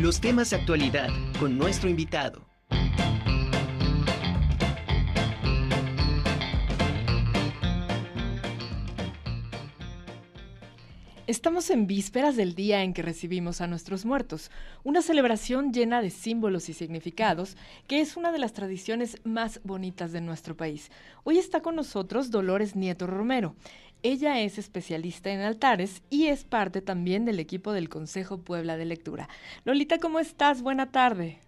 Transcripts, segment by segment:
Los temas de actualidad con nuestro invitado. Estamos en vísperas del día en que recibimos a nuestros muertos, una celebración llena de símbolos y significados que es una de las tradiciones más bonitas de nuestro país. Hoy está con nosotros Dolores Nieto Romero. Ella es especialista en altares y es parte también del equipo del Consejo Puebla de Lectura. Lolita, ¿cómo estás? Buena tarde.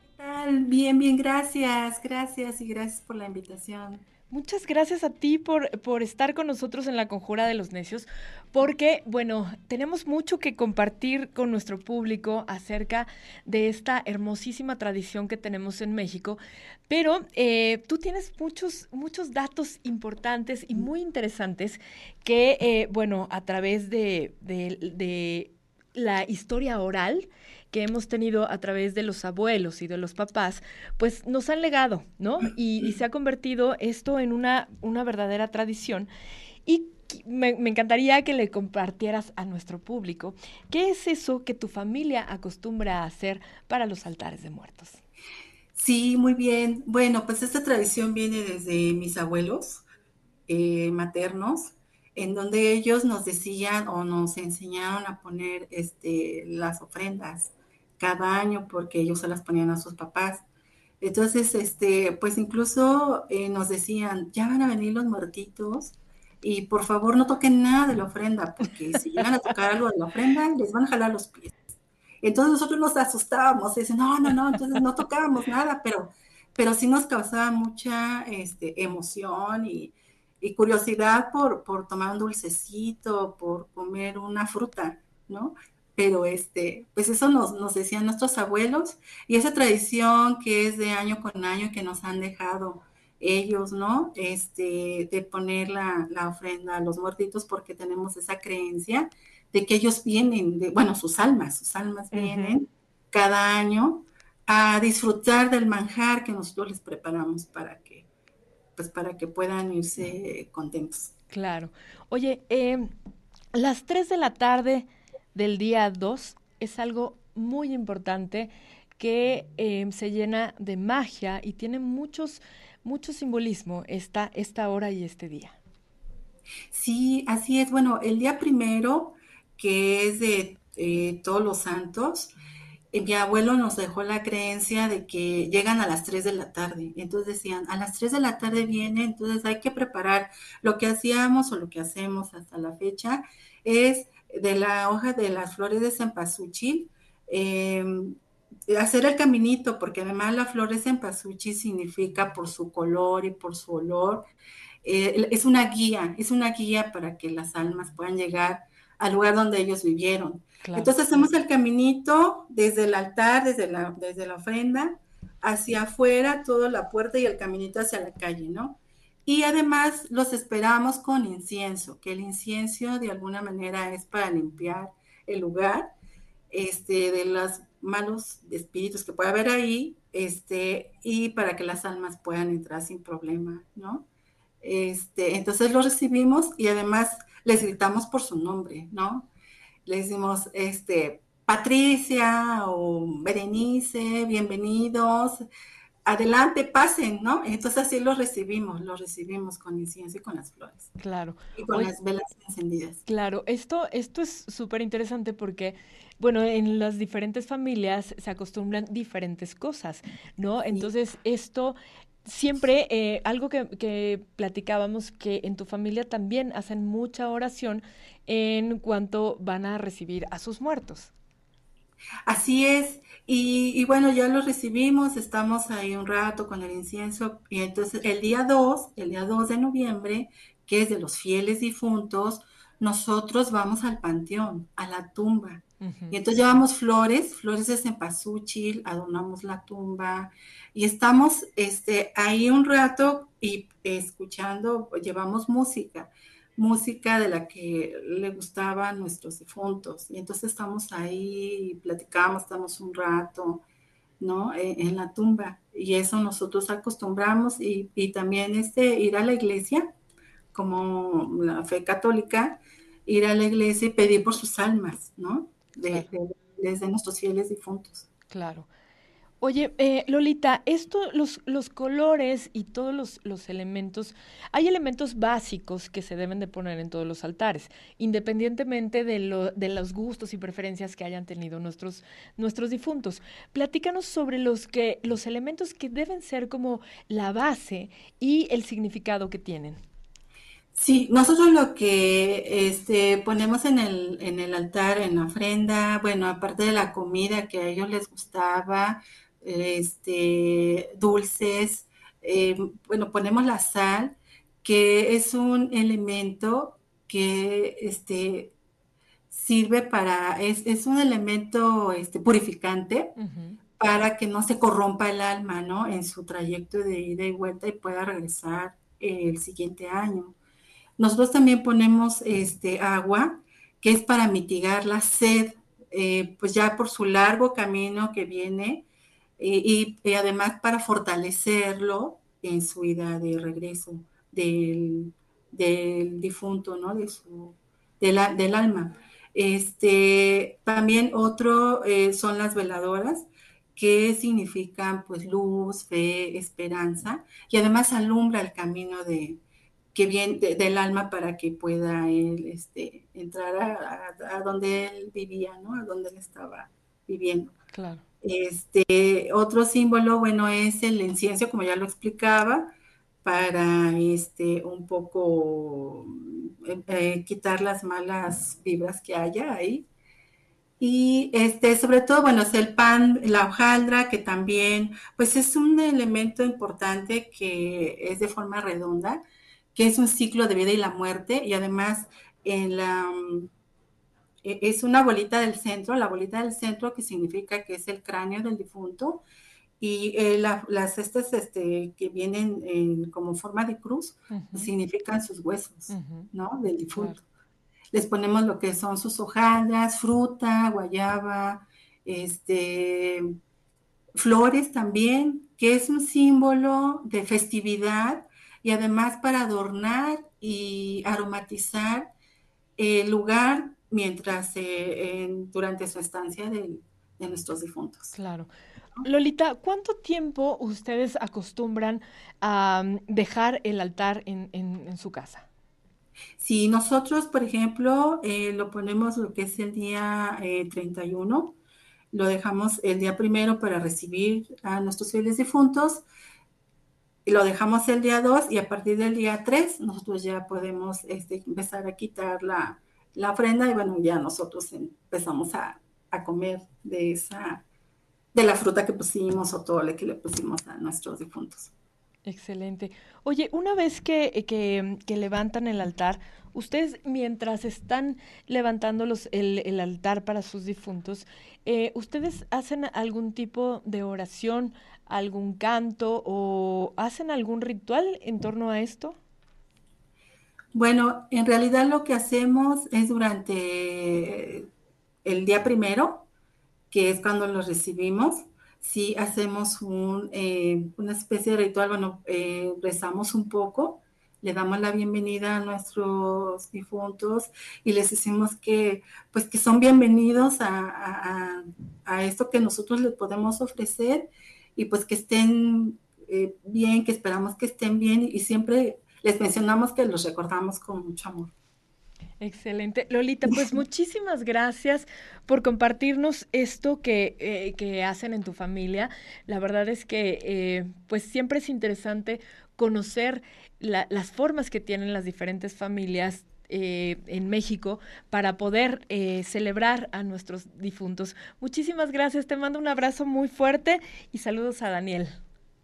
¿Qué tal? Bien, bien, gracias, gracias y gracias por la invitación. Muchas gracias a ti por, por, estar con nosotros en la Conjura de los Necios, porque, bueno, tenemos mucho que compartir con nuestro público acerca de esta hermosísima tradición que tenemos en México, pero eh, tú tienes muchos, muchos datos importantes y muy interesantes que, eh, bueno, a través de, de, de la historia oral, que hemos tenido a través de los abuelos y de los papás, pues nos han legado, ¿no? Y, se ha convertido esto en una, una verdadera tradición. Y me, encantaría que le compartieras a nuestro público qué es eso que tu familia acostumbra a hacer para los altares de muertos. Sí, muy bien. Bueno, pues esta tradición viene desde mis abuelos eh, maternos, en donde ellos nos decían o nos enseñaron a poner este, las ofrendas cada año porque ellos se las ponían a sus papás. Entonces, este, pues incluso eh, nos decían, ya van a venir los muertitos y por favor no toquen nada de la ofrenda, porque si llegan a tocar algo de la ofrenda, les van a jalar los pies. Entonces nosotros nos asustábamos, y no, no, no, entonces no tocábamos nada, pero, pero sí nos causaba mucha este, emoción y, y curiosidad por, por tomar un dulcecito, por comer una fruta, ¿no? pero este, pues eso nos, nos decían nuestros abuelos y esa tradición que es de año con año que nos han dejado ellos, ¿no? Este, de poner la, la ofrenda a los muertitos porque tenemos esa creencia de que ellos vienen, de, bueno, sus almas, sus almas vienen cada año a disfrutar del manjar que nosotros les preparamos para que, pues para que puedan irse contentos. Claro. Oye, eh, las 3 de la tarde del día 2 es algo muy importante que eh, se llena de magia y tiene muchos, mucho simbolismo esta, esta hora y este día. Sí, así es. Bueno, el día primero, que es de eh, todos los santos, mi abuelo nos dejó la creencia de que llegan a las 3 de la tarde. Entonces decían, a las 3 de la tarde viene, entonces hay que preparar lo que hacíamos o lo que hacemos hasta la fecha, es de la hoja de las flores de cempasúchil, eh, hacer el caminito, porque además la flor de cempasúchil significa por su color y por su olor, eh, es una guía, es una guía para que las almas puedan llegar al lugar donde ellos vivieron. Entonces hacemos el caminito desde el altar, desde la, desde la ofrenda, hacia afuera, toda la puerta y el caminito hacia la calle, ¿no? Y además los esperamos con incienso, que el incienso de alguna manera es para limpiar el lugar este, de los malos espíritus que puede haber ahí, este, y para que las almas puedan entrar sin problema, ¿no? Este, entonces los recibimos y además les gritamos por su nombre, ¿no? Les decimos, este, Patricia o Berenice, bienvenidos, adelante, pasen, ¿no? Entonces así lo recibimos, lo recibimos con incienso y con las flores. Claro. Y con las velas encendidas. Claro, esto, esto es súper interesante porque, bueno, en las diferentes familias se acostumbran diferentes cosas, ¿no? Entonces, esto siempre, eh, algo que, platicábamos, que en tu familia también hacen mucha oración en cuanto van a recibir a sus muertos. Así es. Y, bueno, ya lo recibimos, estamos ahí un rato con el incienso. Y entonces el día 2, el día 2 de noviembre, que es de los fieles difuntos, nosotros vamos al panteón, a la tumba. Y entonces llevamos flores, flores de cempasúchil, adornamos la tumba y estamos este, ahí un rato y escuchando, llevamos música música de la que le gustaban nuestros difuntos. Y entonces estamos ahí, platicamos, estamos un rato, ¿no? E, en, la tumba. Y eso nosotros acostumbramos y, también este, ir a la iglesia, como la fe católica, ir a la iglesia y pedir por sus almas, ¿no? De, de nuestros fieles difuntos. Claro. Oye, eh, Lolita, esto, los, los colores y todos los, los, elementos, hay elementos básicos que se deben de poner en todos los altares, independientemente de, lo, de los gustos y preferencias que hayan tenido nuestros, nuestros difuntos. Platícanos sobre los, que, los elementos que deben ser como la base y el significado que tienen. Sí, nosotros lo que este, ponemos en el, en el altar, en la ofrenda, bueno, aparte de la comida que a ellos les gustaba, este, dulces, eh, bueno, ponemos la sal, que es un elemento que este, sirve para, es, un elemento este, purificante para que no se corrompa el alma, ¿no? En su trayecto de ida y vuelta y pueda regresar el siguiente año. Nosotros también ponemos este, agua, que es para mitigar la sed, eh, pues ya por su largo camino que viene, y, además para fortalecerlo en su ida de regreso del, difunto, ¿no? De su, del alma. Este, también otro eh, son las veladoras, que significan pues luz, fe, esperanza, y además alumbra el camino de, que viene del alma para que pueda él este, entrar a, a, donde él vivía, ¿no? A donde él estaba viviendo. Claro. Este, otro símbolo, bueno, es el incienso, como ya lo explicaba, para este, un poco eh, eh, quitar las malas vibras que haya ahí. Y este, sobre todo, bueno, es el pan, la hojaldra, que también, pues es un elemento importante que es de forma redonda, que es un ciclo de vida y la muerte, y además en la e-, es una bolita del centro, la bolita del centro que significa que es el cráneo del difunto y eh, las estas este, que vienen en, como forma de cruz significan sus huesos, ¿no? Del difunto. Les ponemos lo que son sus hojaldas, fruta, guayaba, este, flores también, que es un símbolo de festividad y además para adornar y aromatizar el lugar mientras eh, durante su estancia de, nuestros difuntos. Claro. Lolita, ¿cuánto tiempo ustedes acostumbran a mm, dejar el altar en, su casa? Si nosotros, por ejemplo, eh, lo ponemos lo que es el día 31, eh, lo dejamos el día primero para recibir a nuestros fieles difuntos, y lo dejamos el día 2 y a partir del día 3 nosotros ya podemos este, empezar a quitar la, la ofrenda y bueno, ya nosotros empezamos a, comer de esa, de la fruta que pusimos o todo lo que le pusimos a nuestros difuntos. Excelente. Oye, una vez que, que, levantan el altar, ustedes mientras están levantando los, el, altar para sus difuntos, eh, ¿ustedes hacen algún tipo de oración, algún canto o hacen algún ritual en torno a esto? Bueno, en realidad lo que hacemos es durante el día primero, que es cuando los recibimos, sí hacemos un, eh, una especie de ritual, bueno, eh, rezamos un poco, le damos la bienvenida a nuestros difuntos y les decimos que, pues, que son bienvenidos a, esto que nosotros les podemos ofrecer y pues que estén eh, bien, que esperamos que estén bien y siempre les mencionamos que los recordamos con mucho amor. Excelente. Lolita, pues muchísimas gracias por compartirnos esto que, eh, que, hacen en tu familia. La verdad es que eh, pues siempre es interesante conocer las formas que tienen las diferentes familias eh, en México para poder celebrar a nuestros difuntos. Muchísimas gracias, te mando un abrazo muy fuerte y saludos a Daniel.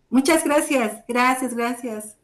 Muchas gracias, gracias, gracias.